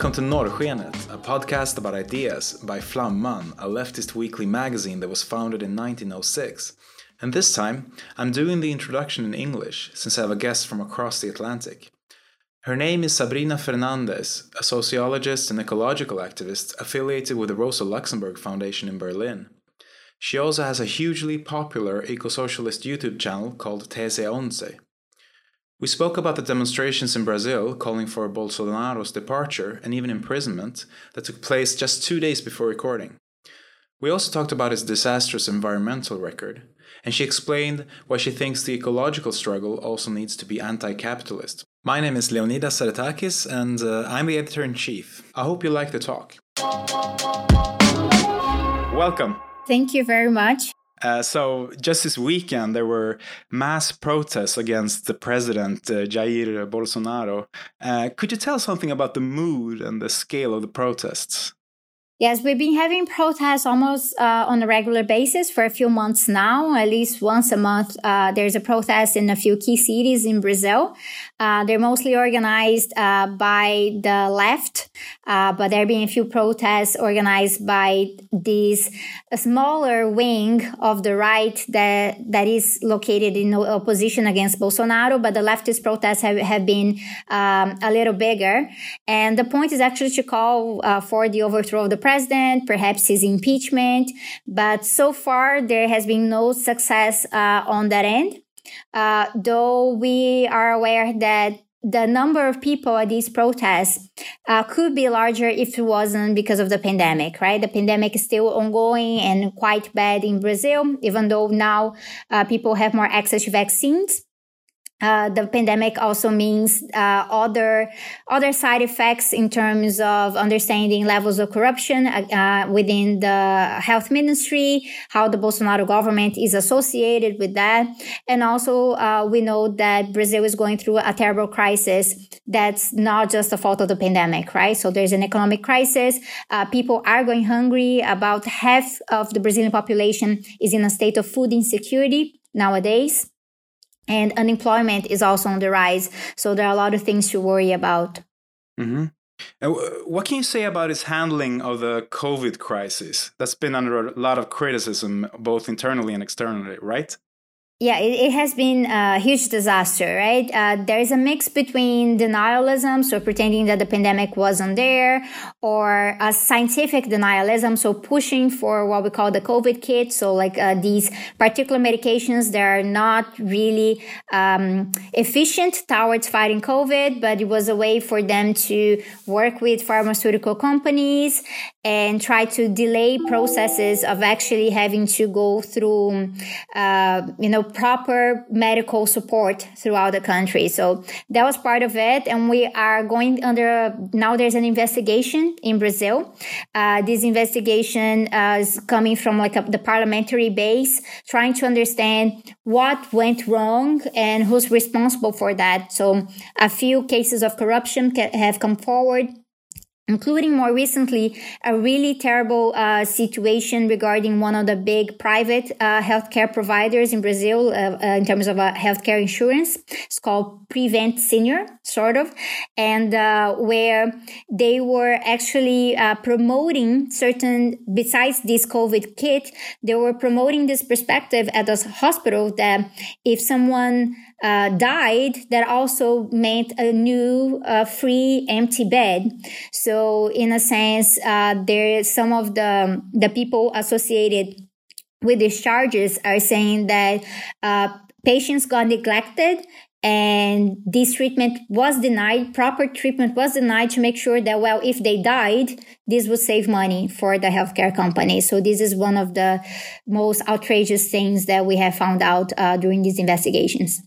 Welcome to Norrskenet, a podcast about ideas by Flamman, a leftist weekly magazine that was founded in 1906. And this time, I'm doing the introduction in English, since I have a guest from across the Atlantic. Her name is Sabrina Fernandes, a sociologist and ecological activist affiliated with the Rosa Luxemburg Foundation in Berlin. She also has a hugely popular eco-socialist YouTube channel called Tese Onze. We spoke about the demonstrations in Brazil calling for Bolsonaro's departure and even imprisonment that took place just two days before recording. We also talked about his disastrous environmental record, and she explained why she thinks the ecological struggle also needs to be anti capitalist. My name is Leonidas Aretakis, and uh, I'm the editor in chief. I hope you like the talk. Welcome. Thank you very much. Uh, so, just this weekend, there were mass protests against the president, uh, Jair Bolsonaro. Uh, could you tell something about the mood and the scale of the protests? Yes, we've been having protests almost uh, on a regular basis for a few months now. At least once a month, uh, there's a protest in a few key cities in Brazil. Uh, they're mostly organized uh, by the left, uh, but there have been a few protests organized by this smaller wing of the right that that is located in opposition against Bolsonaro. But the leftist protests have, have been um, a little bigger, and the point is actually to call uh, for the overthrow of the president president, perhaps his impeachment. But so far, there has been no success uh, on that end. Uh, though we are aware that the number of people at these protests uh, could be larger if it wasn't because of the pandemic, right? The pandemic is still ongoing and quite bad in Brazil, even though now uh, people have more access to vaccines. Uh, the pandemic also means uh, other other side effects in terms of understanding levels of corruption uh, uh, within the health ministry, how the Bolsonaro government is associated with that, and also uh, we know that Brazil is going through a terrible crisis. That's not just the fault of the pandemic, right? So there's an economic crisis. people are going hungry. About half of the Brazilian population is in a state of food insecurity nowadays and unemployment is also on the rise. So there are a lot of things to worry about. Mm-hmm. What can you say about his handling of the COVID crisis? That's been under a lot of criticism, both internally and externally, right? Yeah, it, it, has been a huge disaster, right? Uh, there is a mix between denialism, so pretending that the pandemic wasn't there, or a scientific denialism, so pushing for what we call the COVID kit, so like uh, these particular medications that are not really um, efficient towards fighting COVID, but it was a way for them to work with pharmaceutical companies and try to delay processes of actually having to go through, uh, you know, proper medical support throughout the country. So that was part of it. And we are going under, now there's an investigation in Brazil. Uh, this investigation uh, is coming from like a, the parliamentary base, trying to understand what went wrong and who's responsible for that. So a few cases of corruption have come forward including more recently a really terrible uh, situation regarding one of the big private uh, healthcare providers in Brazil uh, uh in terms of uh, healthcare insurance. It's called Prevent Senior, sort of, and uh, where they were actually promoting certain, besides this COVID kit, they were promoting this perspective at the hospital that if someone uh, died, that also meant a new uh, free empty bed. So in a sense, uh, there some of the the people associated with these charges are saying that uh, patients got neglected and this treatment was denied proper treatment was denied to make sure that well if they died this would save money for the healthcare company so this is one of the most outrageous things that we have found out uh, during these investigations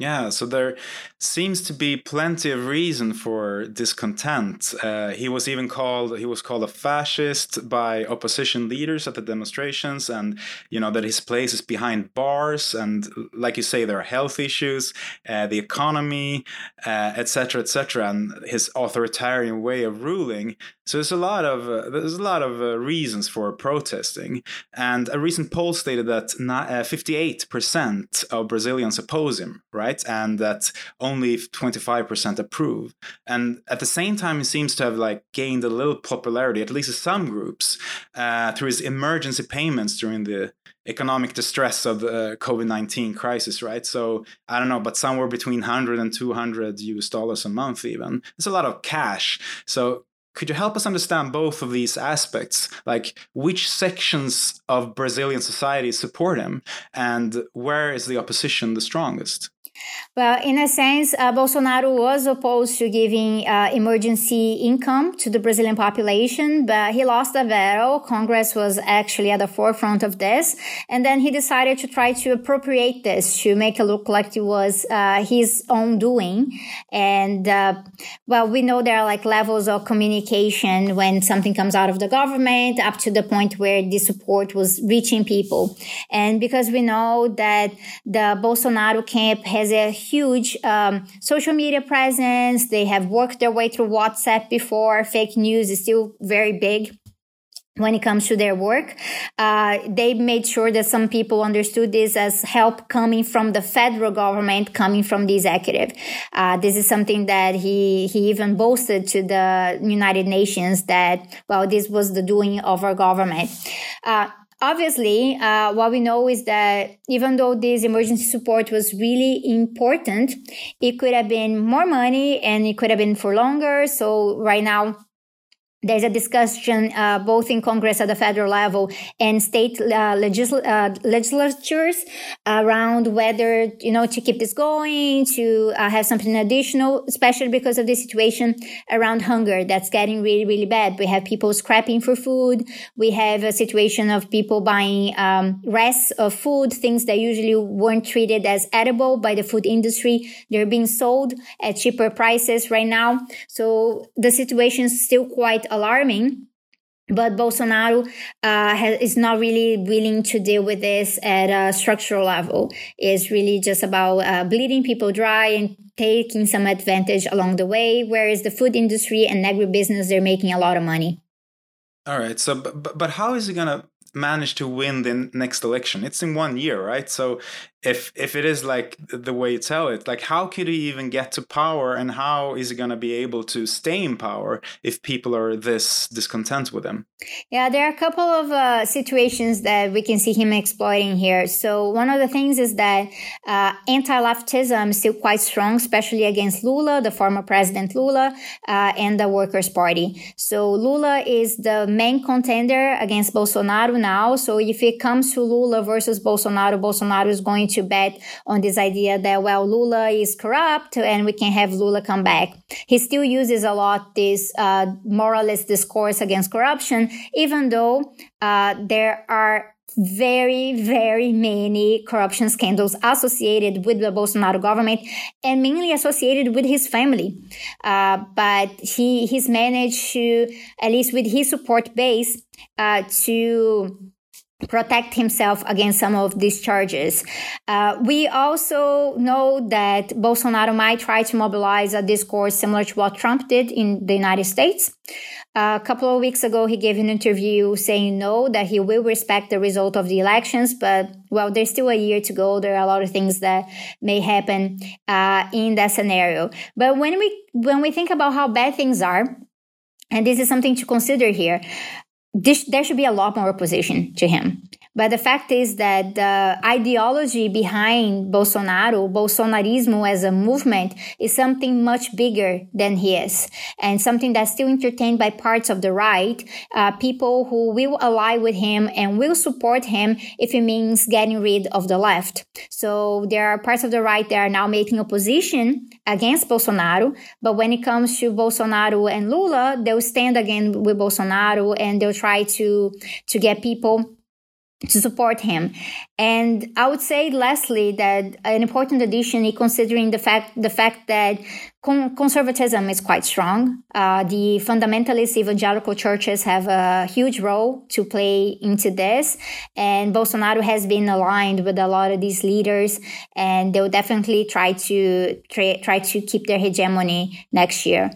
yeah, so there seems to be plenty of reason for discontent. Uh, he was even called he was called a fascist by opposition leaders at the demonstrations, and you know that his place is behind bars, and like you say, there are health issues, uh, the economy, etc., uh, etc., et and his authoritarian way of ruling. So there's a lot of uh, there's a lot of uh, reasons for protesting, and a recent poll stated that 58% uh, of Brazilians oppose him. Right? And that only 25% approve. And at the same time, he seems to have like gained a little popularity, at least in some groups, uh, through his emergency payments during the economic distress of the COVID 19 crisis, right? So I don't know, but somewhere between 100 and 200 US dollars a month, even. It's a lot of cash. So could you help us understand both of these aspects? Like which sections of Brazilian society support him and where is the opposition the strongest? Well, in a sense, uh, Bolsonaro was opposed to giving uh, emergency income to the Brazilian population, but he lost the battle. Congress was actually at the forefront of this. And then he decided to try to appropriate this to make it look like it was uh, his own doing. And, uh, well, we know there are like levels of communication when something comes out of the government up to the point where the support was reaching people. And because we know that the Bolsonaro camp has a huge um, social media presence. They have worked their way through WhatsApp before. Fake news is still very big when it comes to their work. Uh, they made sure that some people understood this as help coming from the federal government, coming from the executive. Uh, this is something that he, he even boasted to the United Nations that, well, this was the doing of our government. Uh, obviously, uh, what we know is that even though this emergency support was really important, it could have been more money and it could have been for longer. So right now, there's a discussion uh, both in Congress at the federal level and state uh, legisl- uh, legislatures around whether you know to keep this going, to uh, have something additional, especially because of the situation around hunger that's getting really really bad. We have people scrapping for food. We have a situation of people buying um, rests of food, things that usually weren't treated as edible by the food industry. They're being sold at cheaper prices right now. So the situation is still quite alarming but Bolsonaro uh, has, is not really willing to deal with this at a structural level. It's really just about uh, bleeding people dry and taking some advantage along the way. Whereas the food industry and agribusiness, they're making a lot of money. All right. So, but, but how is he going to manage to win the next election? It's in one year, right? So if if it is like the way you tell it like how could he even get to power and how is he going to be able to stay in power if people are this discontent with him? Yeah there are a couple of uh, situations that we can see him exploiting here. So one of the things is that uh, anti-leftism is still quite strong especially against lula the former president lula uh, and the workers party. So lula is the main contender against bolsonaro now. So if it comes to lula versus bolsonaro bolsonaro is going to bet on this idea that, well, Lula is corrupt and we can have Lula come back. He still uses a lot this uh, moralist discourse against corruption, even though uh, there are very, very many corruption scandals associated with the Bolsonaro government and mainly associated with his family. Uh, but he, he's managed to, at least with his support base, uh, to protect himself against some of these charges. Uh, we also know that Bolsonaro might try to mobilize a discourse similar to what Trump did in the United States. Uh, a couple of weeks ago, he gave an interview saying no, that he will respect the result of the elections, but well, there's still a year to go. There are a lot of things that may happen uh, in that scenario. But when we when we think about how bad things are, and this is something to consider here this, there should be a lot more opposition to him. But the fact is that the ideology behind Bolsonaro, Bolsonarismo as a movement, is something much bigger than he is, and something that's still entertained by parts of the right, uh, people who will ally with him and will support him if it means getting rid of the left. So there are parts of the right that are now making opposition against Bolsonaro, but when it comes to Bolsonaro and Lula, they'll stand again with Bolsonaro and they'll try to to get people to support him. And I would say, lastly, that an important addition is considering the fact the fact that con- conservatism is quite strong. Uh, the fundamentalist evangelical churches have a huge role to play into this, and Bolsonaro has been aligned with a lot of these leaders, and they'll definitely try to try, try to keep their hegemony next year.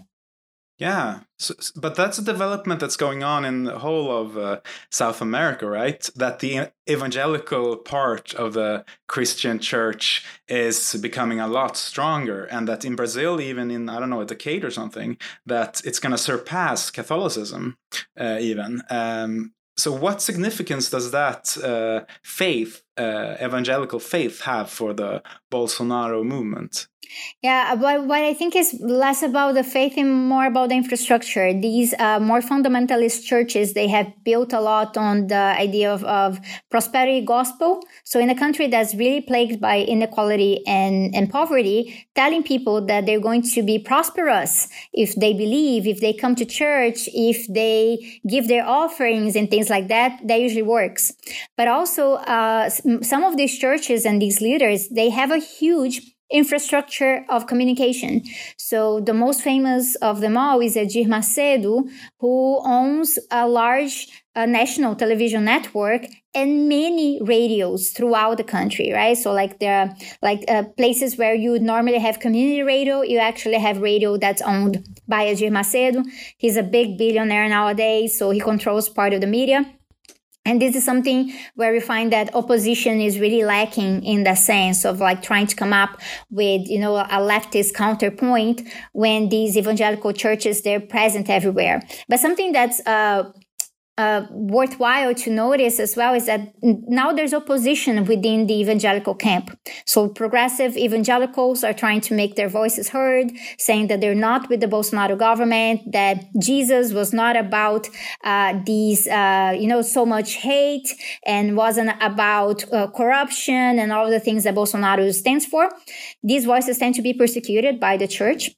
Yeah, so, but that's a development that's going on in the whole of uh, South America, right? That the evangelical part of the Christian church is becoming a lot stronger, and that in Brazil, even in I don't know a decade or something, that it's going to surpass Catholicism, uh, even. Um, so, what significance does that uh, faith, uh, evangelical faith, have for the Bolsonaro movement? Yeah, but what I think is less about the faith and more about the infrastructure. These uh, more fundamentalist churches, they have built a lot on the idea of, of prosperity gospel. So in a country that's really plagued by inequality and, and poverty, telling people that they're going to be prosperous if they believe, if they come to church, if they give their offerings and things like that, that usually works. But also, uh, some of these churches and these leaders, they have a huge infrastructure of communication. So the most famous of them all is Edir Macedo, who owns a large national television network and many radios throughout the country, right? So like there are like uh, places where you would normally have community radio, you actually have radio that's owned by Edir Macedo. He's a big billionaire nowadays, so he controls part of the media. And this is something where we find that opposition is really lacking in the sense of like trying to come up with, you know, a leftist counterpoint when these evangelical churches, they're present everywhere. But something that's, uh, uh, worthwhile to notice as well is that now there's opposition within the evangelical camp. So progressive evangelicals are trying to make their voices heard, saying that they're not with the Bolsonaro government, that Jesus was not about uh, these, uh, you know, so much hate and wasn't about uh, corruption and all the things that Bolsonaro stands for. These voices tend to be persecuted by the church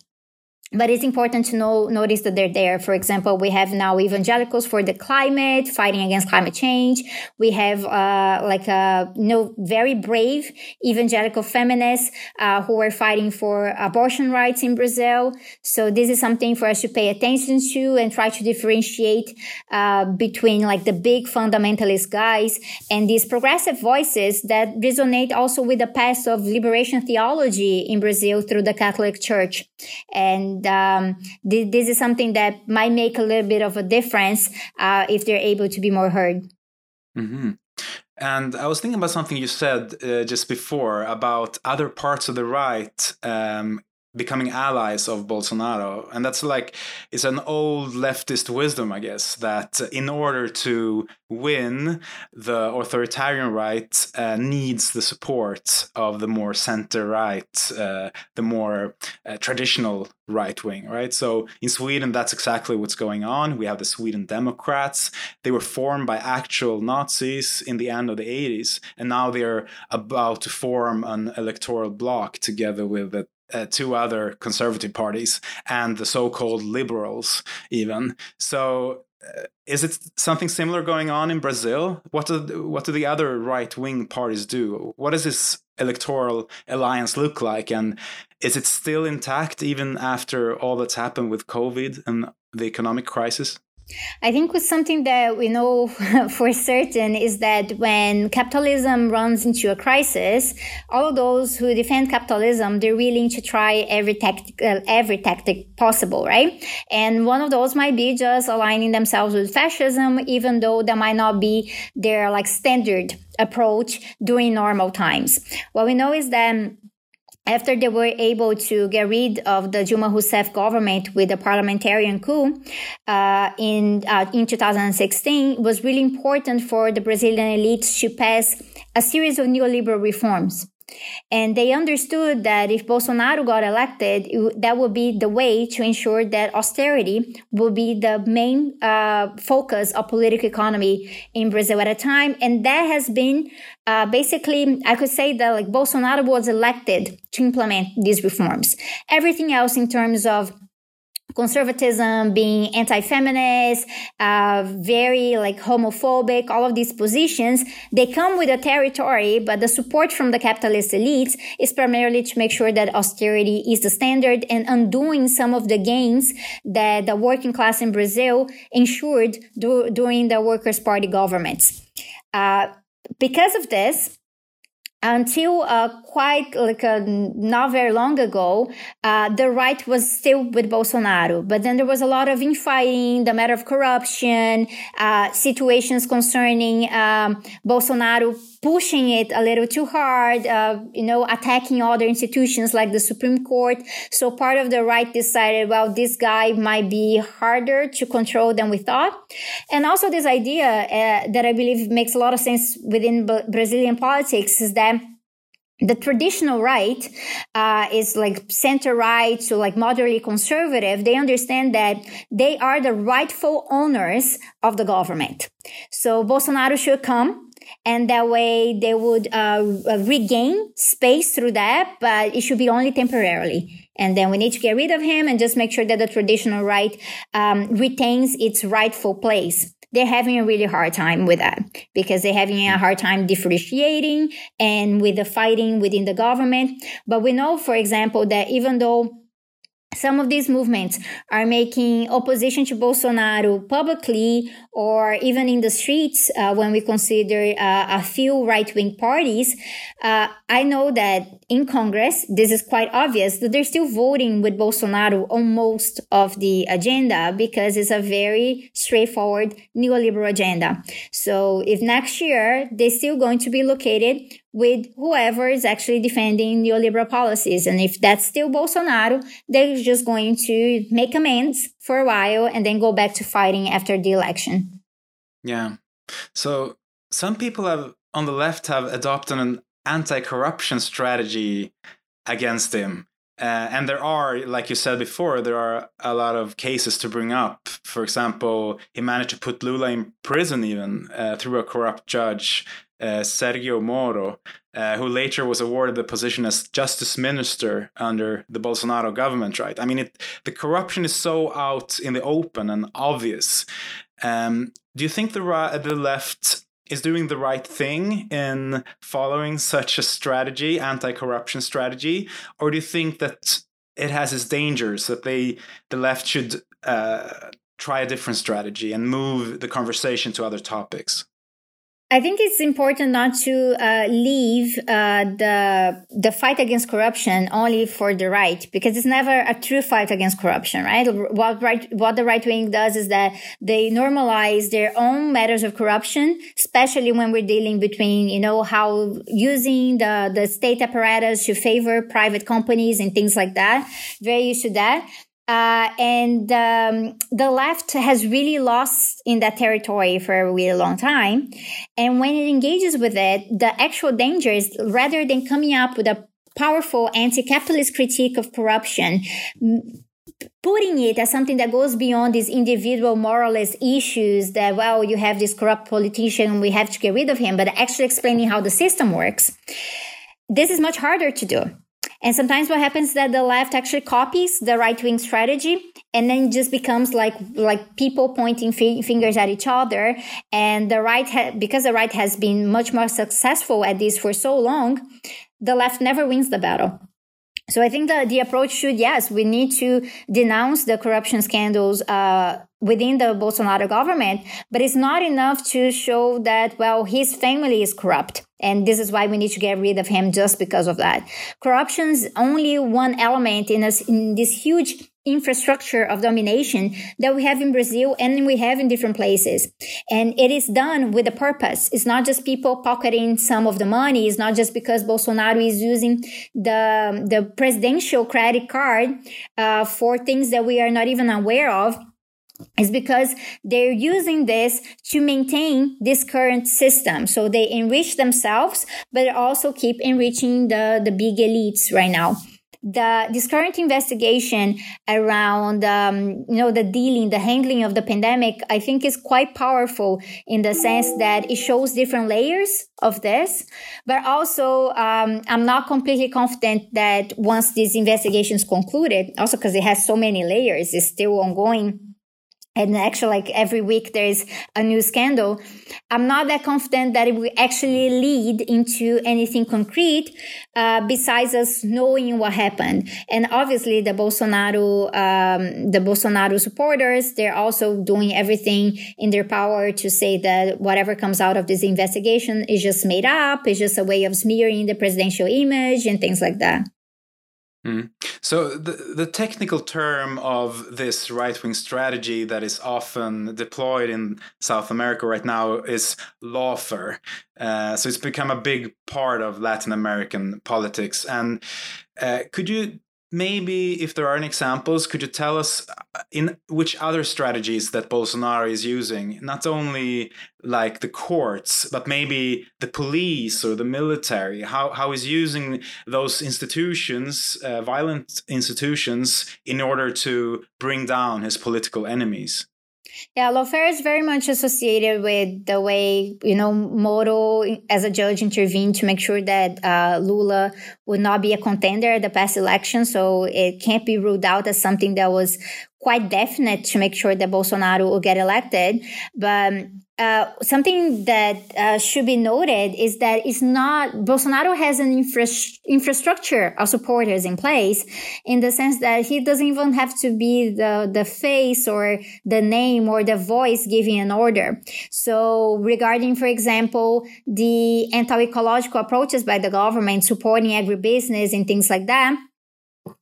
but it's important to know notice that they're there. For example, we have now evangelicals for the climate, fighting against climate change. We have uh, like a uh, you know very brave evangelical feminists uh, who are fighting for abortion rights in Brazil. So this is something for us to pay attention to and try to differentiate uh, between like the big fundamentalist guys and these progressive voices that resonate also with the past of liberation theology in Brazil through the Catholic Church and and um, th- this is something that might make a little bit of a difference uh, if they're able to be more heard. Mm-hmm. And I was thinking about something you said uh, just before about other parts of the right um, becoming allies of Bolsonaro. And that's like, it's an old leftist wisdom, I guess, that in order to win, the authoritarian right uh, needs the support of the more center right, uh, the more uh, traditional right wing, right? So in Sweden, that's exactly what's going on. We have the Sweden Democrats. They were formed by actual Nazis in the end of the 80s, and now they're about to form an electoral bloc together with the uh, two other conservative parties and the so-called liberals even. So uh, is it something similar going on in brazil? What do what do the other right-wing parties do? What does this electoral alliance look like? And is it still intact even after all that's happened with covid and the economic crisis I think with something that we know for certain is that when capitalism runs into a crisis, all of those who defend capitalism, they're willing to try every tactic, uh, every tactic possible, right? And one of those might be just aligning themselves with fascism, even though that might not be their like standard approach during normal times. What we know is that after they were able to get rid of the Dilma Rousseff government with a parliamentarian coup uh, in uh, in 2016, it was really important for the Brazilian elites to pass a series of neoliberal reforms. And they understood that if Bolsonaro got elected, it, that would be the way to ensure that austerity would be the main uh, focus of political economy in Brazil at a time. And that has been uh, basically, I could say that like Bolsonaro was elected to implement these reforms. Everything else in terms of conservatism, being anti-feminist, uh, very like homophobic, all of these positions, they come with a territory, but the support from the capitalist elites is primarily to make sure that austerity is the standard and undoing some of the gains that the working class in Brazil ensured do- during the Workers' Party governments. Uh, because of this, until uh, quite like uh, not very long ago, uh, the right was still with Bolsonaro. But then there was a lot of infighting, the matter of corruption, uh, situations concerning um, Bolsonaro pushing it a little too hard, uh, you know, attacking other institutions like the Supreme Court. So part of the right decided, well, this guy might be harder to control than we thought. And also this idea uh, that I believe makes a lot of sense within Brazilian politics is that the traditional right uh, is like center right to like moderately conservative they understand that they are the rightful owners of the government. So bolsonaro should come and that way they would uh, regain space through that but it should be only temporarily. And then we need to get rid of him and just make sure that the traditional right um, retains its rightful place they're having a really hard time with that because they're having a hard time differentiating and with the fighting within the government. But we know for example that even though some of these movements are making opposition to Bolsonaro publicly or even in the streets uh, when we consider uh, a few right wing parties. Uh, I know that in Congress, this is quite obvious that they're still voting with Bolsonaro on most of the agenda because it's a very straightforward neoliberal agenda. So if next year they're still going to be located with whoever is actually defending neoliberal policies. And if that's still Bolsonaro, they're just going to make amends for a while and then go back to fighting after the election. Yeah. So some people have on the left have adopted an anti-corruption strategy against him. Uh, and there are, like you said before, there are a lot of cases to bring up. For example, he managed to put Lula in prison even uh, through a corrupt judge uh, Sergio Moro, uh, who later was awarded the position as justice minister under the Bolsonaro government. Right? I mean, it, the corruption is so out in the open and obvious. Um, do you think the the left is doing the right thing in following such a strategy, anti-corruption strategy, or do you think that it has its dangers that they the left should uh, try a different strategy and move the conversation to other topics? I think it's important not to uh, leave uh, the the fight against corruption only for the right because it's never a true fight against corruption, right? What right what the right wing does is that they normalize their own matters of corruption, especially when we're dealing between you know how using the the state apparatus to favor private companies and things like that. Very used to that. Uh, and um, the left has really lost in that territory for a really long time. And when it engages with it, the actual danger is rather than coming up with a powerful anti-capitalist critique of corruption, putting it as something that goes beyond these individual moralist issues that, well, you have this corrupt politician, we have to get rid of him, but actually explaining how the system works. This is much harder to do and sometimes what happens is that the left actually copies the right wing strategy and then just becomes like like people pointing f- fingers at each other. And the right ha- because the right has been much more successful at this for so long the left never wins the battle so I think that the approach should, yes, we need to denounce the corruption scandals uh, within the Bolsonaro government, but it's not enough to show that, well, his family is corrupt. And this is why we need to get rid of him just because of that. Corruption is only one element in, in this huge infrastructure of domination that we have in Brazil and we have in different places. And it is done with a purpose. It's not just people pocketing some of the money. It's not just because Bolsonaro is using the, the presidential credit card uh, for things that we are not even aware of is because they're using this to maintain this current system. So they enrich themselves, but also keep enriching the, the big elites right now. The, this current investigation around, um, you know, the dealing, the handling of the pandemic, I think is quite powerful in the sense that it shows different layers of this. But also, um, I'm not completely confident that once this investigation is concluded, also because it has so many layers, it's still ongoing and actually like every week there's a new scandal. I'm not that confident that it will actually lead into anything concrete uh, besides us knowing what happened. And obviously the bolsonaro um, the bolsonaro supporters they're also doing everything in their power to say that whatever comes out of this investigation is just made up it's just a way of smearing the presidential image and things like that Mm. So the the technical term of this right wing strategy that is often deployed in South America right now is lawfare. Uh, so it's become a big part of Latin American politics. And uh, could you maybe if there are any examples could you tell us uh, in which other strategies that bolsonaro is using? Not only like the courts but maybe the police or the military. How, how he's using those institutions uh, violent institutions in order to bring down his political enemies yeah, lawfare is very much associated with the way, you know, Moro as a judge intervened to make sure that uh, Lula would not be a contender at the past election. So it can't be ruled out as something that was quite definite to make sure that Bolsonaro will get elected. But uh, something that uh, should be noted is that it's not Bolsonaro has an infra- infrastructure of supporters in place in the sense that he doesn't even have to be the the face or the name or the voice giving an order. So regarding, for example, the anti-ecological approaches by the government supporting agribusiness and things like that,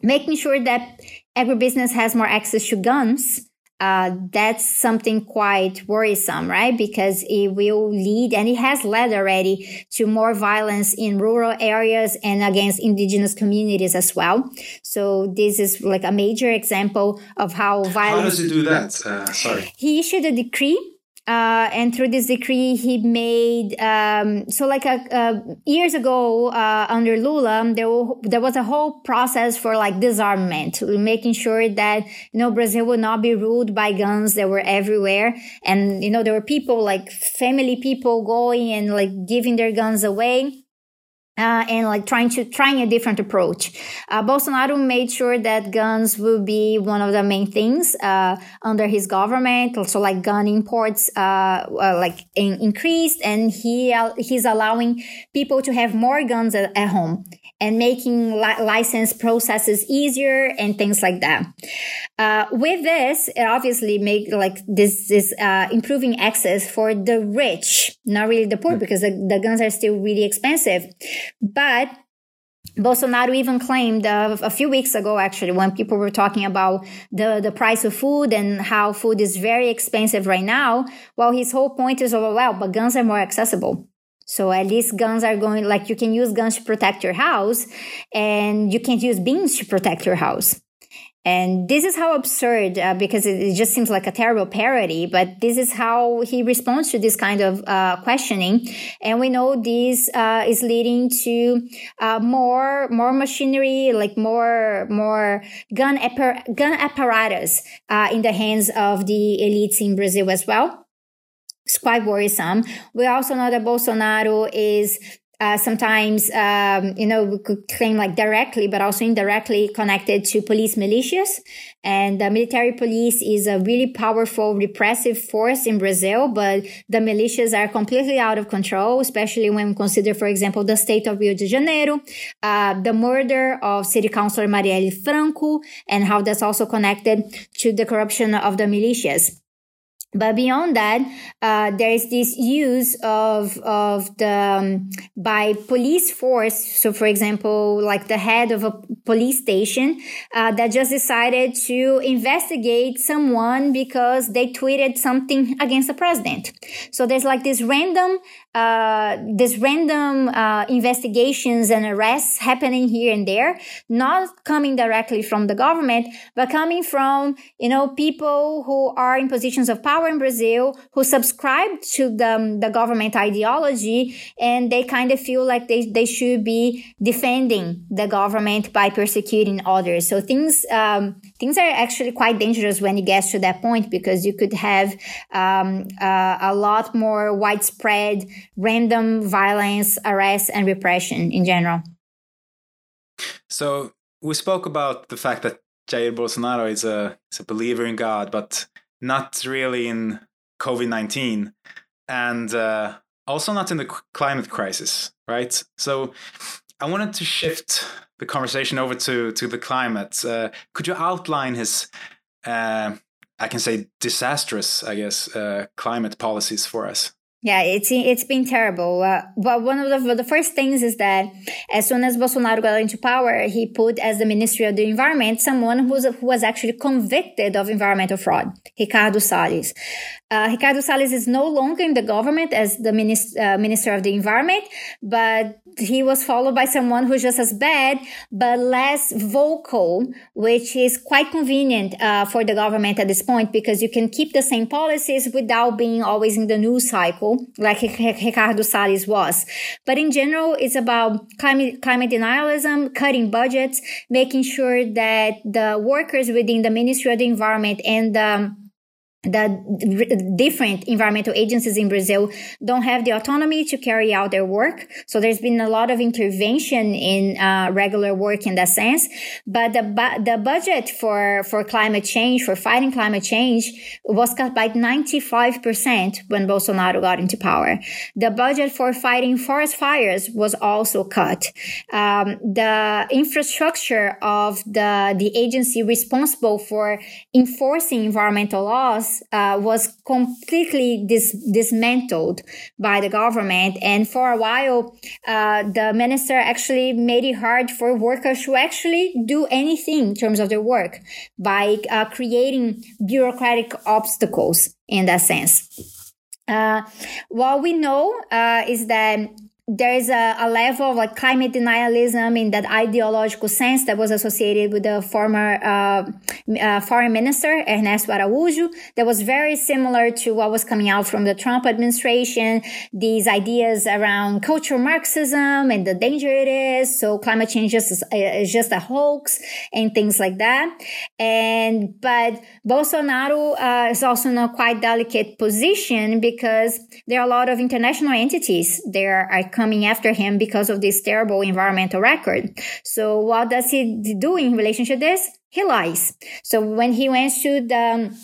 making sure that agribusiness has more access to guns uh, that's something quite worrisome, right? Because it will lead, and it has led already to more violence in rural areas and against indigenous communities as well. So this is like a major example of how violence. How does he do that? Uh, sorry. He issued a decree uh, and through this decree, he made um, so like a, a years ago uh, under Lula, there there was a whole process for like disarmament, making sure that you know Brazil would not be ruled by guns that were everywhere, and you know there were people like family people going and like giving their guns away uh, and like trying to trying a different approach. Uh, Bolsonaro made sure that guns will be one of the main things uh, under his government. Also, like gun imports, uh, uh, like in, increased, and he he's allowing people to have more guns at, at home and making li- license processes easier and things like that. Uh, with this, it obviously make like this is uh, improving access for the rich, not really the poor, mm-hmm. because the, the guns are still really expensive. But Bolsonaro even claimed uh, a few weeks ago, actually, when people were talking about the, the price of food and how food is very expensive right now. Well, his whole point is, oh, well, but guns are more accessible. So at least guns are going, like you can use guns to protect your house and you can't use beans to protect your house. And this is how absurd, uh, because it, it, just seems like a terrible parody, but this is how he responds to this kind of uh, questioning. And we know this uh, is leading to uh, more, more machinery, like more, more gun, appar- gun apparatus uh, in the hands of the elites in Brazil as well. It's quite worrisome. We also know that Bolsonaro is uh, sometimes, um, you know, we could claim like directly, but also indirectly connected to police militias. And the military police is a really powerful repressive force in Brazil, but the militias are completely out of control, especially when we consider, for example, the state of Rio de Janeiro, uh, the murder of city councilor Marielle Franco, and how that's also connected to the corruption of the militias. But beyond that, uh, there is this use of of the um, by police force. So, for example, like the head of a police station uh, that just decided to investigate someone because they tweeted something against the president. So there's like this random uh, this random uh, investigations and arrests happening here and there, not coming directly from the government, but coming from you know people who are in positions of power in Brazil who subscribe to the, the government ideology, and they kind of feel like they they should be defending the government by persecuting others. So things um, things are actually quite dangerous when it gets to that point because you could have um, uh, a lot more widespread random violence, arrest, and repression in general. So we spoke about the fact that Jair Bolsonaro is a is a believer in God, but not really in COVID 19, and uh, also not in the climate crisis, right? So I wanted to shift the conversation over to, to the climate. Uh, could you outline his, uh, I can say, disastrous, I guess, uh, climate policies for us? Yeah, it's it's been terrible. Uh, but one of the, the first things is that as soon as Bolsonaro got into power, he put as the Ministry of the Environment someone who was, who was actually convicted of environmental fraud, Ricardo Salles. Uh, Ricardo Salles is no longer in the government as the minister, uh, Minister of the Environment, but he was followed by someone who's just as bad but less vocal, which is quite convenient uh, for the government at this point because you can keep the same policies without being always in the news cycle like Ricardo Salles was. But in general, it's about climate, climate denialism, cutting budgets, making sure that the workers within the Ministry of the Environment and the the different environmental agencies in Brazil don't have the autonomy to carry out their work. So there's been a lot of intervention in uh, regular work in that sense. But the bu- the budget for for climate change for fighting climate change was cut by 95 percent when Bolsonaro got into power. The budget for fighting forest fires was also cut. Um, the infrastructure of the the agency responsible for enforcing environmental laws uh, was completely dis- dismantled by the government. And for a while, uh, the minister actually made it hard for workers to actually do anything in terms of their work by uh, creating bureaucratic obstacles in that sense. Uh, what we know uh, is that there is a, a, level of like climate denialism in that ideological sense that was associated with the former uh, uh, foreign minister Ernesto Araújo that was very similar to what was coming out from the Trump administration these ideas around cultural Marxism and the danger it is so climate change is, is just a hoax and things like that. And but Bolsonaro uh, is also in a quite delicate position because there are a lot of international entities. There are coming after him because of this terrible environmental record. So what does he do in relation to this? He lies. So when he went to the um,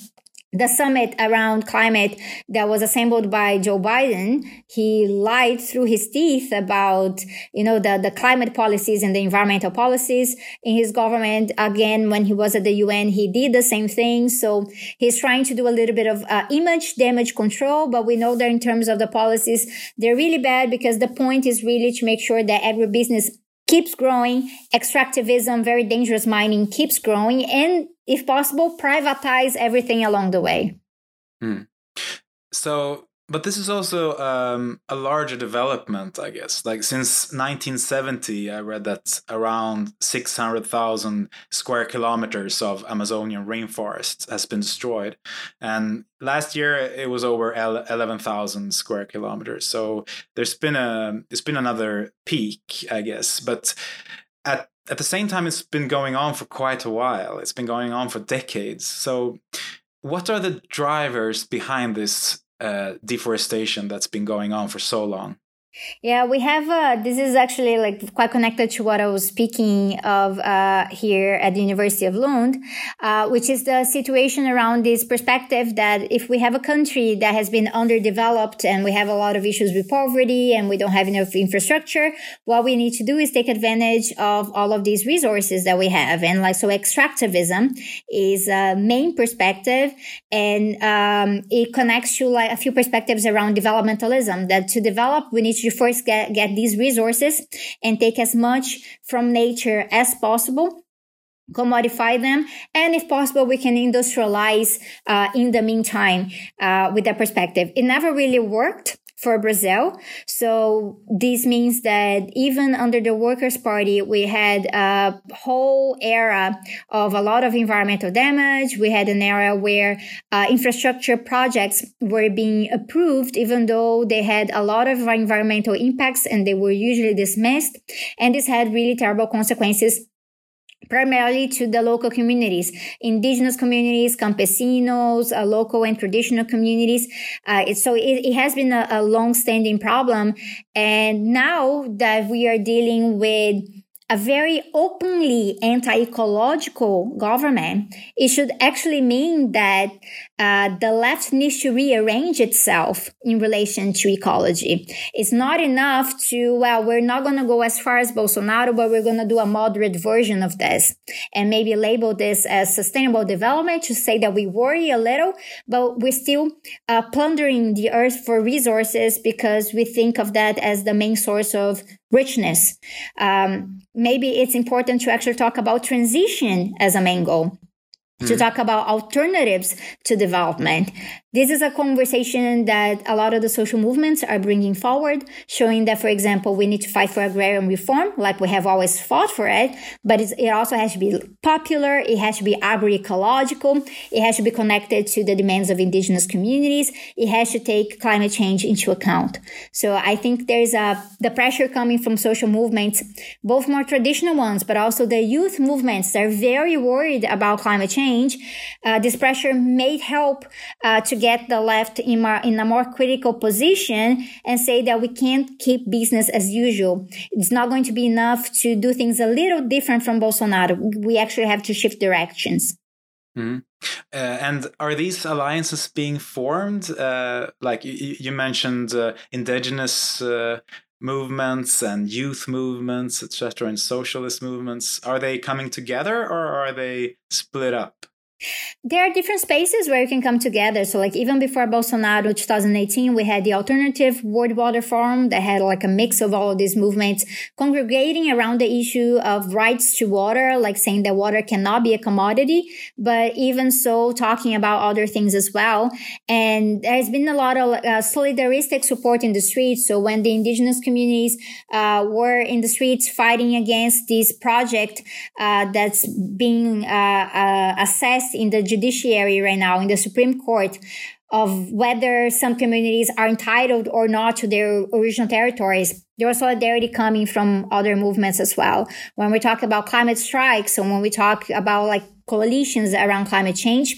the summit around climate that was assembled by Joe Biden, he lied through his teeth about, you know, the, the climate policies and the environmental policies in his government. Again, when he was at the UN, he did the same thing. So he's trying to do a little bit of uh, image damage control, but we know that in terms of the policies, they're really bad because the point is really to make sure that every business keeps growing. Extractivism, very dangerous mining keeps growing. And if possible, privatize everything along the way. Hmm. So, but this is also um, a larger development, I guess. Like since 1970, I read that around 600,000 square kilometers of Amazonian rainforest has been destroyed, and last year it was over 11,000 square kilometers. So there's been a it's been another peak, I guess. But at at the same time, it's been going on for quite a while. It's been going on for decades. So, what are the drivers behind this uh, deforestation that's been going on for so long? Yeah, we have. Uh, this is actually like quite connected to what I was speaking of uh, here at the University of Lund, uh, which is the situation around this perspective that if we have a country that has been underdeveloped and we have a lot of issues with poverty and we don't have enough infrastructure, what we need to do is take advantage of all of these resources that we have. And like so, extractivism is a main perspective, and um, it connects to like a few perspectives around developmentalism. That to develop, we need to first get, get these resources and take as much from nature as possible commodify them and if possible we can industrialize uh, in the meantime uh, with that perspective. It never really worked for Brazil. So this means that even under the Workers' Party, we had a whole era of a lot of environmental damage. We had an era where uh, infrastructure projects were being approved, even though they had a lot of environmental impacts and they were usually dismissed. And this had really terrible consequences primarily to the local communities, indigenous communities, campesinos, uh, local and traditional communities. Uh, so it, it, has been a, a long-standing problem. And now that we are dealing with a very openly anti-ecological government, it should actually mean that uh, the left needs to rearrange itself in relation to ecology. It's not enough to, well, we're not going to go as far as Bolsonaro, but we're going to do a moderate version of this and maybe label this as sustainable development to say that we worry a little, but we're still uh, plundering the earth for resources because we think of that as the main source of richness. Um, maybe it's important to actually talk about transition as a main goal to mm-hmm. talk about alternatives to development this is a conversation that a lot of the social movements are bringing forward, showing that, for example, we need to fight for agrarian reform, like we have always fought for it, but it also has to be popular. It has to be agroecological. It has to be connected to the demands of indigenous communities. It has to take climate change into account. So I think there's a, the pressure coming from social movements, both more traditional ones, but also the youth movements that are very worried about climate change. Uh, this pressure may help uh, to get the left in, in a more critical position and say that we can't keep business as usual. It's not going to be enough to do things a little different from Bolsonaro. We actually have to shift directions. Mm-hmm. Uh, and are these alliances being formed? Uh, like you, you mentioned, uh, indigenous uh, movements and youth movements, etc., and socialist movements. Are they coming together or are they split up? There are different spaces where you can come together. So, like even before Bolsonaro 2018, we had the Alternative World Water Forum that had like a mix of all of these movements congregating around the issue of rights to water, like saying that water cannot be a commodity, but even so, talking about other things as well. And there's been a lot of uh, solidaristic support in the streets. So, when the indigenous communities uh, were in the streets fighting against this project uh, that's being uh, in the judiciary right now, in the Supreme Court, of whether some communities are entitled or not to their original territories. There was solidarity coming from other movements as well. When we talk about climate strikes, and when we talk about like coalitions around climate change,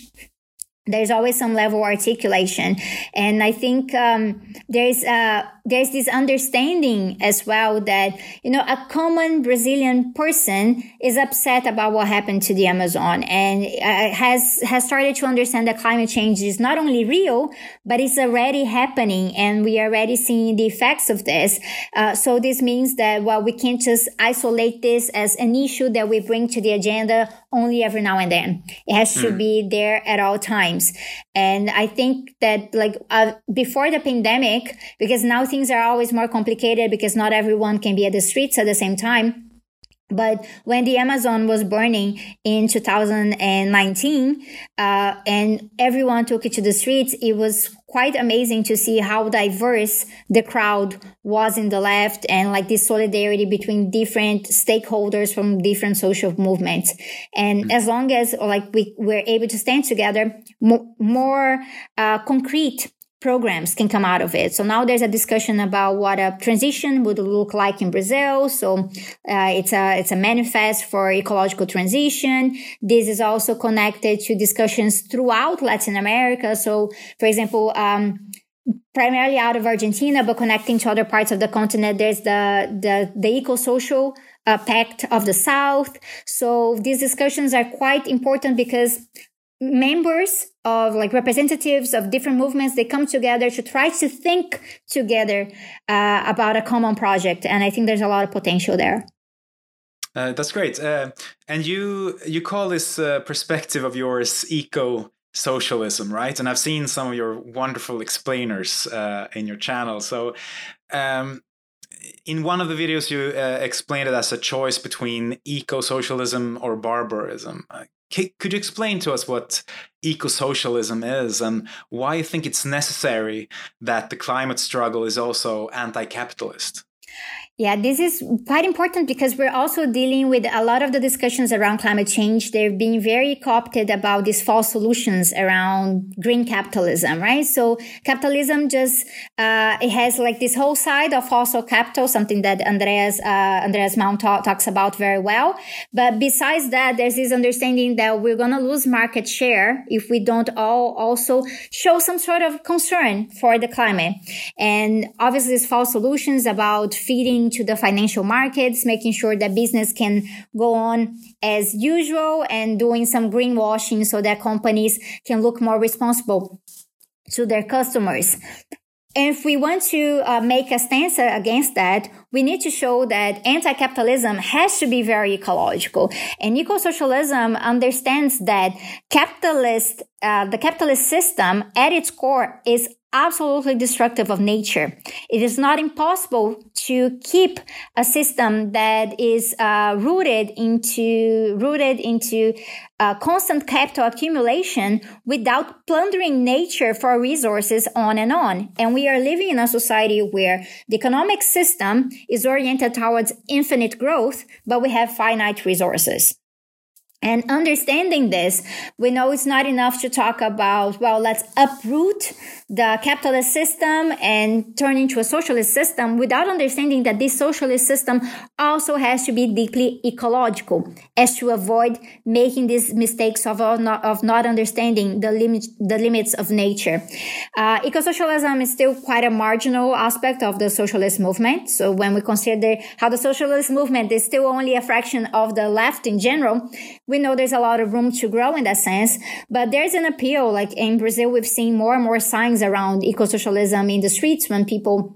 there's always some level of articulation. And I think um, there's uh, there's this understanding as well that you know a common Brazilian person is upset about what happened to the Amazon and uh, has has started to understand that climate change is not only real but it's already happening and we are already seeing the effects of this. Uh, so this means that well we can't just isolate this as an issue that we bring to the agenda only every now and then. It has to mm. be there at all times. And I think that like uh, before the pandemic, because now things are always more complicated because not everyone can be at the streets at the same time. But when the Amazon was burning in 2019, uh, and everyone took it to the streets, it was quite amazing to see how diverse the crowd was in the left and like this solidarity between different stakeholders from different social movements. And mm-hmm. as long as like we were able to stand together, more, more uh, concrete programs can come out of it. So now there's a discussion about what a transition would look like in Brazil. So uh, it's a it's a manifest for ecological transition. This is also connected to discussions throughout Latin America. So, for example. Um, primarily out of Argentina, but connecting to other parts of the continent, there's the the, the eco-social uh, pact of the South. So these discussions are quite important because members of like representatives of different movements they come together to try to think together uh, about a common project and i think there's a lot of potential there. Uh, that's great. Uh, and you you call this uh, perspective of yours eco socialism right? And i've seen some of your wonderful explainers uh, in your channel. So um, in one of the videos you uh, explained it as a choice between eco-socialism or barbarism could you explain to us what eco-socialism is and why you think it's necessary that the climate struggle is also anti-capitalist? Yeah, this is quite important because we're also dealing with a lot of the discussions around climate change. They're being very co-opted about these false solutions around green capitalism, right? So capitalism just, uh, it has like this whole side of fossil capital, something that Andreas, uh, Andreas Malm ta- talks about very well. But besides that, there's this understanding that we're going to lose market share if we don't all also show some sort of concern for the climate. And obviously, these false solutions about feeding into the financial markets, making sure that business can go on as usual and doing some greenwashing so that companies can look more responsible to their customers. If we want to uh, make a stance against that, we need to show that anti-capitalism has to be very ecological. And eco-socialism understands that capitalist, uh, the capitalist system at its core is absolutely destructive of nature. It is not impossible to keep a system that is uh, rooted into rooted into uh, constant capital accumulation without plundering nature for resources on and on. And we are living in a society where the economic system is oriented towards infinite growth, but we have finite resources. And understanding this, we know it's not enough to talk about, well, let's uproot the capitalist system and turn into a socialist system without understanding that this socialist system also has to be deeply ecological as to avoid making these mistakes of not, of not understanding the limit, the limits of nature. Uh, eco-socialism is still quite a marginal aspect of the socialist movement. So when we consider how the socialist movement is still only a fraction of the left in general, we know there's a lot of room to grow in that sense, but there's an appeal. Like in Brazil, we've seen more and more signs around eco-socialism in the streets when people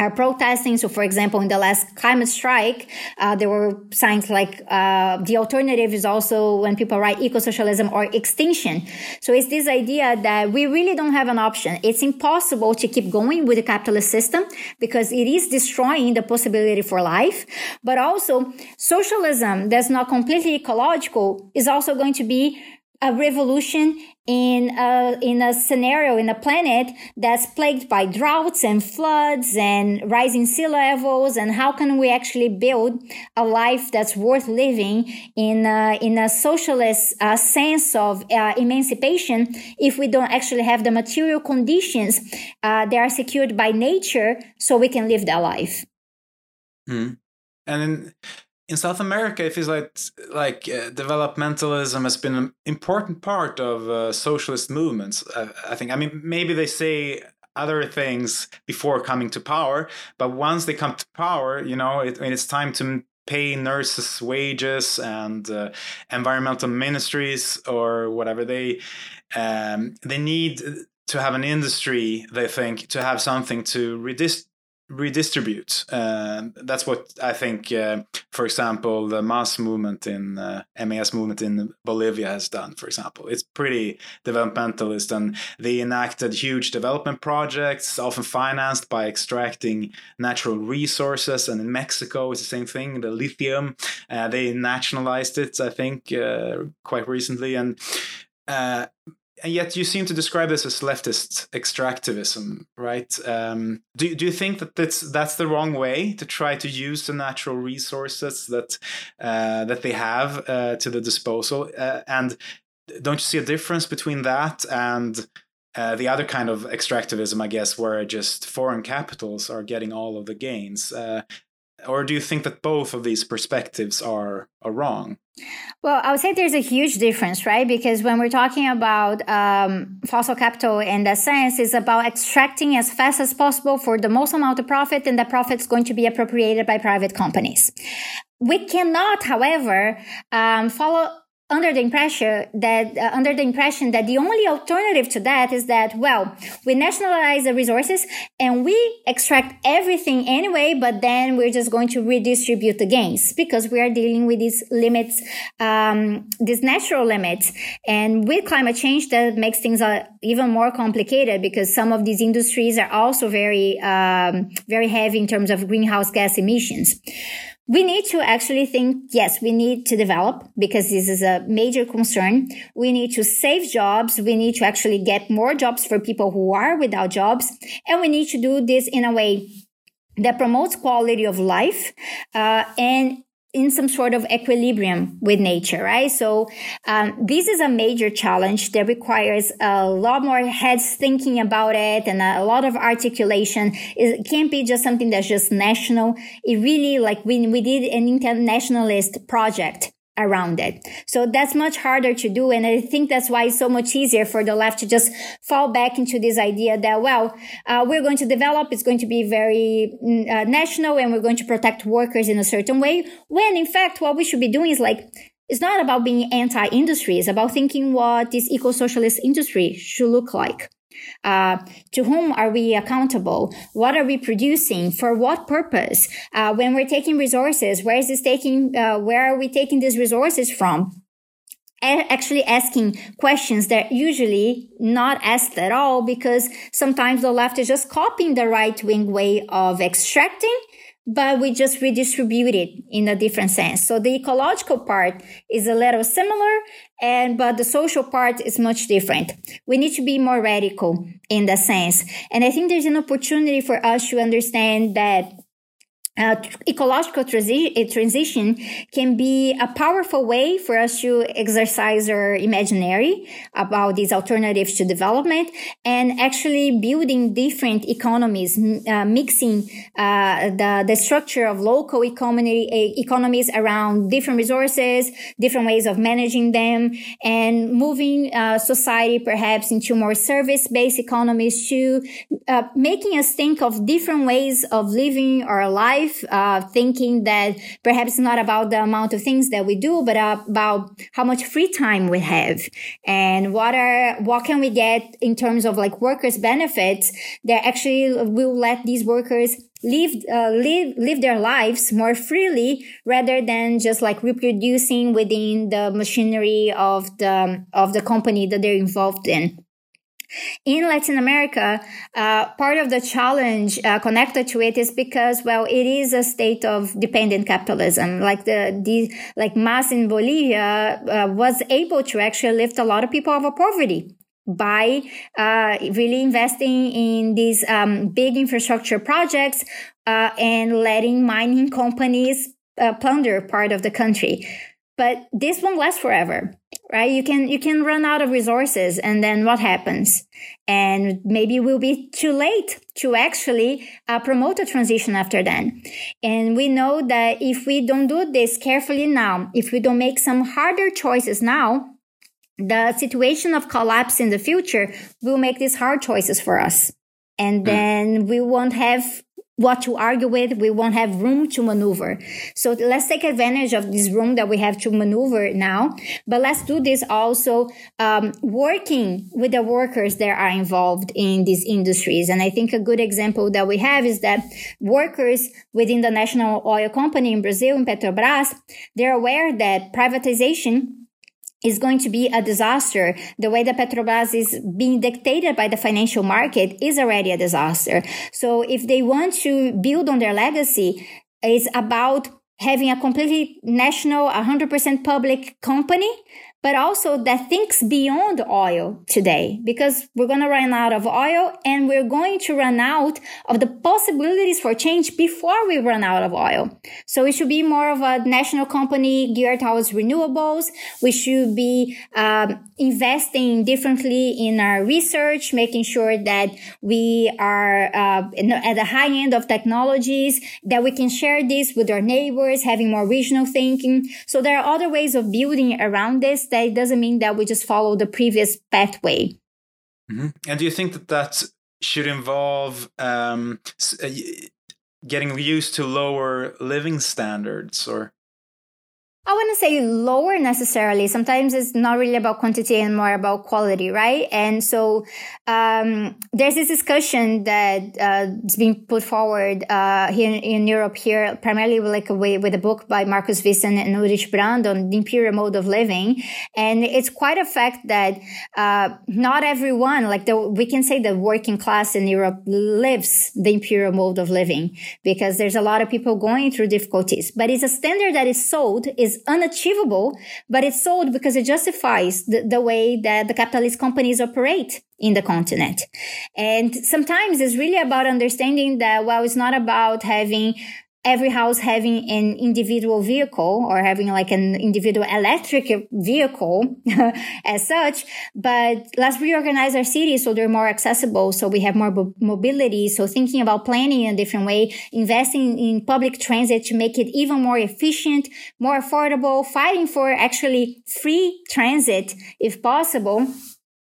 are protesting. So, for example, in the last climate strike, uh, there were signs like uh, the alternative is also when people write eco-socialism or extinction. So, it's this idea that we really don't have an option. It's impossible to keep going with the capitalist system because it is destroying the possibility for life. But also, socialism that's not completely ecological is also going to be a revolution in a, in a scenario, in a planet that's plagued by droughts and floods and rising sea levels. And how can we actually build a life that's worth living in a, in a socialist uh, sense of uh, emancipation if we don't actually have the material conditions uh, that are secured by nature so we can live that life? Mm. And then in South America, it feels like like uh, developmentalism has been an important part of uh, socialist movements. Uh, I think. I mean, maybe they say other things before coming to power, but once they come to power, you know, it, it's time to pay nurses wages and uh, environmental ministries or whatever they um, they need to have an industry. They think to have something to redist redistribute. Uh, that's what I think. Uh, for example, the MAS movement in uh, MAS movement in Bolivia has done. For example, it's pretty developmentalist, and they enacted huge development projects, often financed by extracting natural resources. And in Mexico, it's the same thing. The lithium, uh, they nationalized it. I think uh, quite recently, and uh, and yet you seem to describe this as leftist extractivism, right? Um, do, do you think that that's that's the wrong way to try to use the natural resources that uh, that they have uh, to the disposal? Uh, and don't you see a difference between that and uh, the other kind of extractivism, I guess, where just foreign capitals are getting all of the gains? Or do you think that both of these perspectives are, are wrong? Well, I would say there's a huge difference, right? Because when we're talking about um, fossil capital in that sense, it's about extracting as fast as possible for the most amount of profit, and the profit is going to be appropriated by private companies. We cannot, however, um, follow under the impression that uh, under the impression that the only alternative to that is that well we nationalize the resources and we extract everything anyway but then we're just going to redistribute the gains because we are dealing with these limits um, these natural limits. And with climate change that makes things uh, even more complicated because some of these industries are also very um, very heavy in terms of greenhouse gas emissions we need to actually think, yes, we need to develop because this is a major concern. We need to save jobs. We need to actually get more jobs for people who are without jobs. And we need to do this in a way that promotes quality of life uh, and in some sort of equilibrium with nature, right? So um, this is a major challenge that requires a lot more heads thinking about it and a lot of articulation. It can't be just something that's just national. It really like we we did an internationalist project around it. So that's much harder to do. And I think that's why it's so much easier for the left to just fall back into this idea that, well, uh, we're going to develop, it's going to be very mm, uh, national and we're going to protect workers in a certain way. When in fact, what we should be doing is like, it's not about being anti-industry. It's about thinking what this eco-socialist industry should look like. Uh, to whom are we accountable? What are we producing? For what purpose? Uh, when we're taking resources, where is this taking? Uh, where are we taking these resources from? actually asking questions that usually not asked at all because sometimes the left is just copying the right wing way of extracting but we just redistribute it in a different sense. So the ecological part is a little similar and but the social part is much different. We need to be more radical in that sense. And I think there's an opportunity for us to understand that uh, ecological transi- uh, transition can be a powerful way for us to exercise our imaginary about these alternatives to development and actually building different economies, uh, mixing uh, the, the structure of local economy, uh, economies around different resources, different ways of managing them, and moving uh, society perhaps into more service-based economies to making us think of different ways of living our life life, uh, thinking that perhaps not about the amount of things that we do, but about how much free time we have and what are, what can we get in terms of like workers benefits that actually will let these workers live, uh, live, live their lives more freely rather than just like reproducing within the machinery of the, of the company that they're involved in. In Latin America, uh, part of the challenge uh, connected to it is because, well, it is a state of dependent capitalism. Like the, the like MAS in Bolivia uh, was able to actually lift a lot of people out of poverty by uh, really investing in these um, big infrastructure projects uh, and letting mining companies uh, plunder part of the country. But this won't last forever right? You can you can run out of resources and then what happens? And maybe it will be too late to actually uh, promote a transition after then. And we know that if we don't do this carefully now if we don't make some harder choices now the situation of collapse in the future will make these hard choices for us. And hmm. then we won't have what to argue with. We won't have room to maneuver. So let's take advantage of this room that we have to maneuver now. But let's do this also um, working with the workers that are involved in these industries. And I think a good example that we have is that workers within the national oil company in Brazil, in Petrobras, they're aware that privatization is going to be a disaster. The way that Petrobras is being dictated by the financial market is already a disaster. So if they want to build on their legacy, it's about having a completely national, 100% public company but also that thinks beyond oil today because we're going to run out of oil and we're going to run out of the possibilities for change before we run out of oil. So it should be more of a national company geared towards renewables. We should be um, investing differently in our research, making sure that we are uh, at the high end of technologies, that we can share this with our neighbors, having more regional thinking. So there are other ways of building around this that it doesn't mean that we just follow the previous pathway. Mm-hmm. And do you think that that should involve um, uh, getting used to lower living standards or? I wouldn't say lower necessarily. Sometimes it's not really about quantity and more about quality, right? And so um, there's this discussion that uh, being put forward uh, here in, in, Europe, here primarily with like a way, with a book by Markus Wissen and Ulrich Brand on the imperial mode of living, and it's quite a fact that uh, not everyone, like the we can say the working class in Europe lives the imperial mode of living because there's a lot of people going through difficulties, but it's a standard that is sold is is unachievable, but it's sold because it justifies the, the way that the capitalist companies operate in the continent. And sometimes it's really about understanding that, while it's not about having every house having an individual vehicle or having like an individual electric vehicle as such. But let's reorganize our cities so they're more accessible. So we have more mobility. So thinking about planning in a different way, investing in public transit to make it even more efficient, more affordable, fighting for actually free transit if possible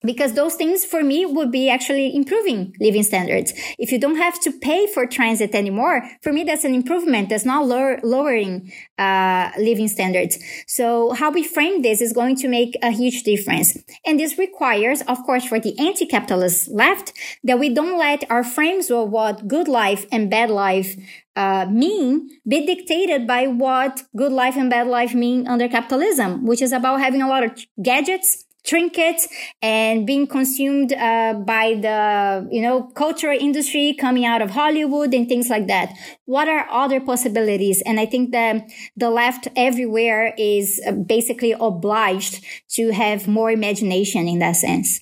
because those things for me would be actually improving living standards. If you don't have to pay for transit anymore, for me, that's an improvement. That's not lower, lowering uh, living standards. So how we frame this is going to make a huge difference. And this requires, of course, for the anti-capitalist left, that we don't let our frames of what good life and bad life uh, mean be dictated by what good life and bad life mean under capitalism, which is about having a lot of gadgets, trinkets and being consumed uh, by the you know cultural industry coming out of hollywood and things like that. What are other possibilities? And i think that the left everywhere is uh, basically obliged to have more imagination in that sense.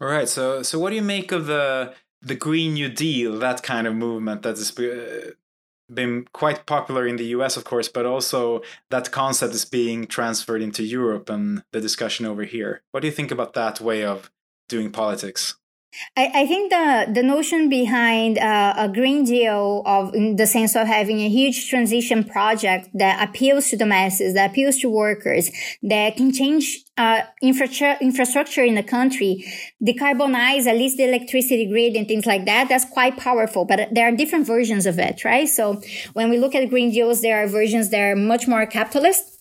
All right. So so what do you make of the the green new deal that kind of movement that is uh, been quite popular in the US, of course, but also that concept is being transferred into Europe and the discussion over here. What do you think about that way of doing politics? I, I think the the notion behind uh, a green deal of in the sense of having a huge transition project that appeals to the masses, that appeals to workers, that can change uh, infrastructure infrastructure in the country, decarbonize at least the electricity grid and things like that. That's quite powerful, but there are different versions of it, right? So when we look at green deals, there are versions that are much more capitalist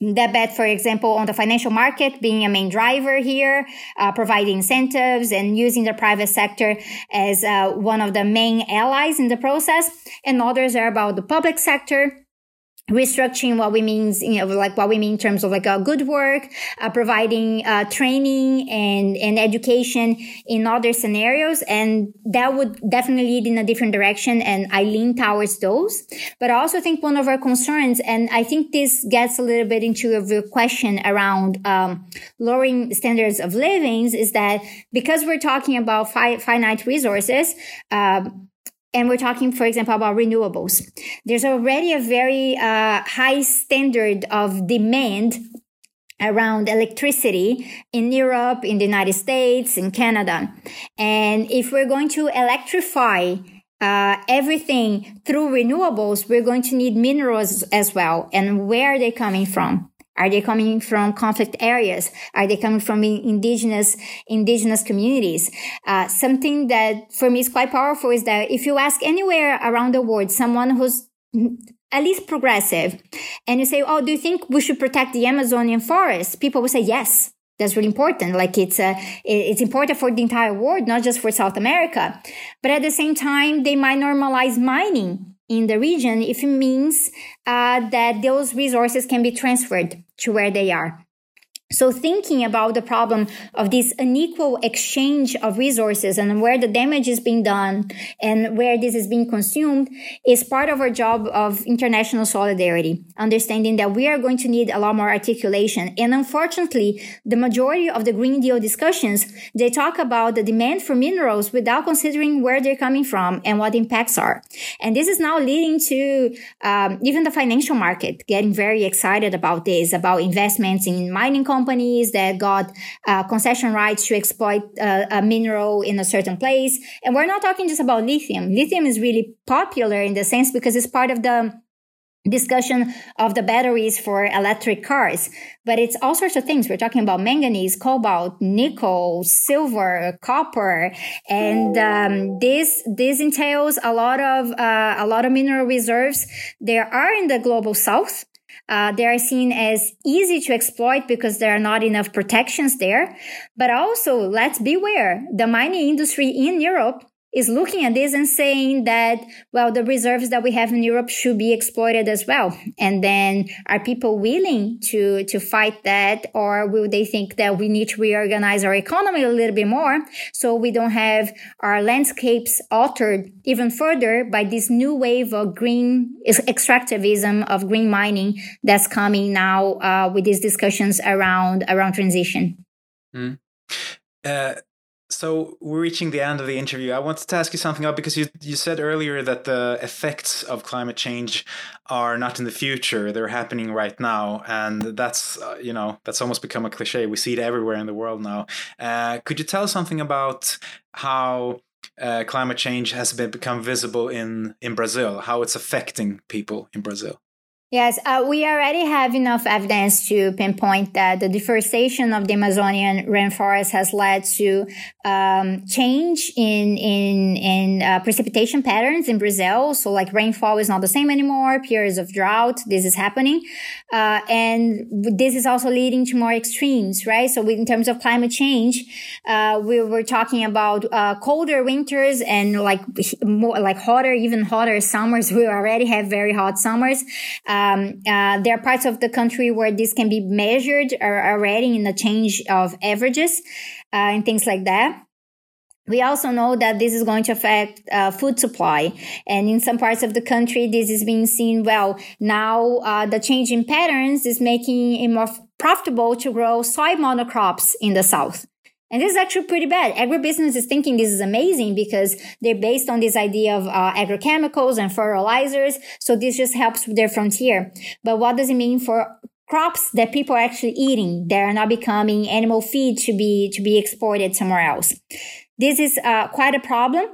that bet, for example, on the financial market being a main driver here, uh, providing incentives and using the private sector as uh, one of the main allies in the process. And others are about the public sector restructuring what we mean, you know, like what we mean in terms of like a good work, uh, providing uh, training and, and education in other scenarios. And that would definitely lead in a different direction. And I lean towards those. But I also think one of our concerns, and I think this gets a little bit into a question around um, lowering standards of livings is that because we're talking about fi- finite resources, um, and we're talking, for example, about renewables. There's already a very uh, high standard of demand around electricity in Europe, in the United States, in Canada. And if we're going to electrify uh, everything through renewables, we're going to need minerals as well. And where are they coming from? Are they coming from conflict areas? Are they coming from indigenous indigenous communities? Uh, something that for me is quite powerful is that if you ask anywhere around the world, someone who's at least progressive, and you say, "Oh, do you think we should protect the Amazonian forest?" People will say, "Yes." That's really important. Like it's uh, it's important for the entire world, not just for South America. But at the same time, they might normalize mining in the region if it means uh, that those resources can be transferred to where they are. So thinking about the problem of this unequal exchange of resources and where the damage is being done and where this is being consumed is part of our job of international solidarity, understanding that we are going to need a lot more articulation. And unfortunately, the majority of the Green Deal discussions, they talk about the demand for minerals without considering where they're coming from and what impacts are. And this is now leading to um, even the financial market getting very excited about this, about investments in mining companies companies that got uh, concession rights to exploit uh, a mineral in a certain place. And we're not talking just about lithium. Lithium is really popular in the sense because it's part of the discussion of the batteries for electric cars, but it's all sorts of things. We're talking about manganese, cobalt, nickel, silver, copper, and um, this this entails a lot of uh, a lot of mineral reserves. There are in the global south, uh, they are seen as easy to exploit because there are not enough protections there. But also, let's beware the mining industry in Europe is looking at this and saying that, well, the reserves that we have in Europe should be exploited as well. And then are people willing to, to fight that? Or will they think that we need to reorganize our economy a little bit more so we don't have our landscapes altered even further by this new wave of green extractivism of green mining that's coming now uh, with these discussions around, around transition? Mm. Uh, so we're reaching the end of the interview. I wanted to ask you something up because you you said earlier that the effects of climate change are not in the future; they're happening right now, and that's uh, you know that's almost become a cliche. We see it everywhere in the world now. Uh, could you tell us something about how uh, climate change has been become visible in in Brazil? How it's affecting people in Brazil? Yes, uh, we already have enough evidence to pinpoint that the deforestation of the Amazonian rainforest has led to um, change in in in uh, precipitation patterns in Brazil. So, like rainfall is not the same anymore. Periods of drought, this is happening, uh, and this is also leading to more extremes, right? So, in terms of climate change, uh, we were talking about uh, colder winters and like more like hotter, even hotter summers. We already have very hot summers. Um, uh, there are parts of the country where this can be measured already in the change of averages uh, and things like that. We also know that this is going to affect uh, food supply. And in some parts of the country, this is being seen well. Now, uh, the change in patterns is making it more profitable to grow soy monocrops in the south. And this is actually pretty bad. Agribusiness is thinking this is amazing because they're based on this idea of uh, agrochemicals and fertilizers. So this just helps with their frontier. But what does it mean for crops that people are actually eating? They are not becoming animal feed to be, to be exported somewhere else. This is uh, quite a problem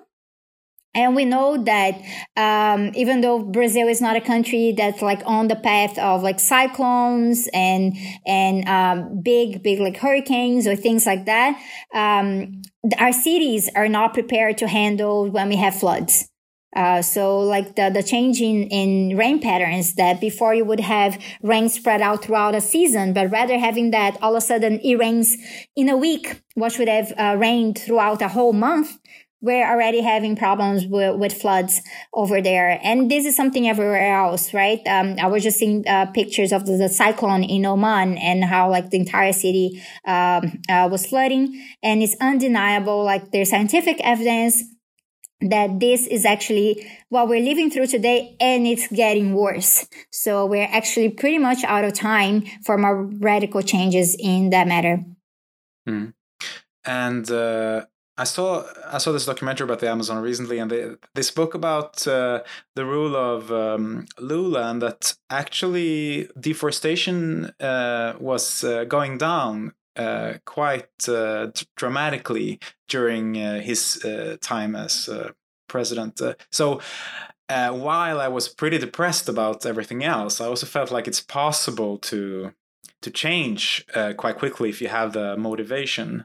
and we know that um, even though Brazil is not a country that's like on the path of like cyclones and and um, big big like hurricanes or things like that, um, our cities are not prepared to handle when we have floods. Uh, so like the, the change in, in rain patterns that before you would have rain spread out throughout a season, but rather having that all of a sudden it rains in a week, what should have uh, rained throughout a whole month we're already having problems with, with, floods over there. And this is something everywhere else, right? Um, I was just seeing uh, pictures of the, the, cyclone in Oman and how like the entire city um, uh, was flooding. And it's undeniable, like there's scientific evidence that this is actually what we're living through today and it's getting worse. So we're actually pretty much out of time for more radical changes in that matter. Mm. And, uh I saw I saw this documentary about the Amazon recently, and they they spoke about uh, the rule of um, Lula, and that actually deforestation uh, was uh, going down uh, quite uh, dramatically during uh, his time as president. so. while I was pretty depressed about everything else, I also felt like it's possible to to change quite quickly if you have the motivation.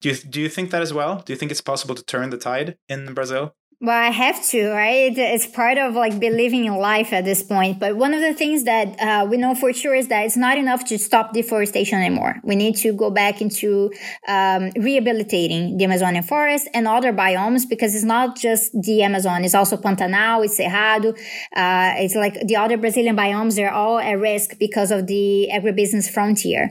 Do you do you think that as well? Do you think it's possible to turn the tide in Brazil? Well, I have to, right? It's part of like believing in life at this point. But one of the things that uh, we know for sure is that it's not enough to stop deforestation anymore. We need to go back into um, rehabilitating the Amazonian forest and other biomes because it's not just the Amazon. It's also Pantanal, it's Cerrado. Uh, it's like the other Brazilian biomes. They're all at risk because of the agribusiness frontier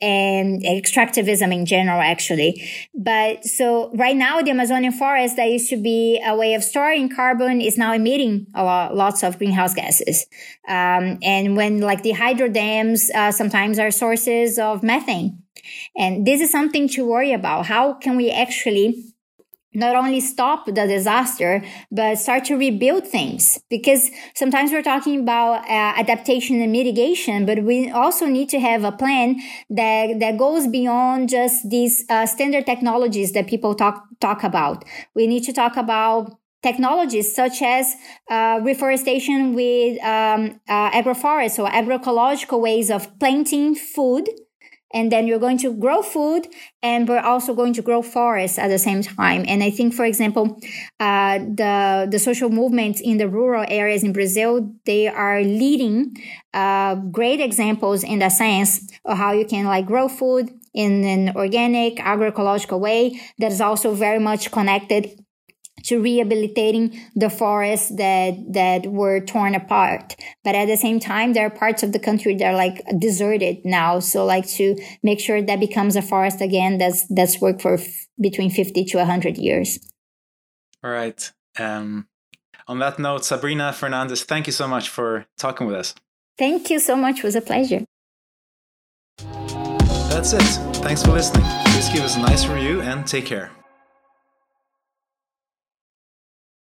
and extractivism in general, actually. But so right now, the Amazonian forest that used to be a way of storing carbon is now emitting a lot, lots of greenhouse gases. Um, and when like the hydro dams uh, sometimes are sources of methane. And this is something to worry about. How can we actually not only stop the disaster, but start to rebuild things. Because sometimes we're talking about uh, adaptation and mitigation, but we also need to have a plan that, that goes beyond just these uh, standard technologies that people talk, talk about. We need to talk about technologies such as uh, reforestation with um, uh, agroforests or agroecological ways of planting food and then you're going to grow food and we're also going to grow forests at the same time. And i think for example uh, the the social movements in the rural areas in brazil they are leading uh, great examples in the sense of how you can like grow food in an organic agroecological way that is also very much connected to rehabilitating the forests that that were torn apart. But at the same time there are parts of the country that are like deserted now. So like to make sure that becomes a forest again that's that's worked for f- between 50 to 100 years. All right. Um on that note sabrina fernandes thank you so much for talking with us. Thank you so much. It was a pleasure. That's it. Thanks for listening. Please give us a nice review and take care.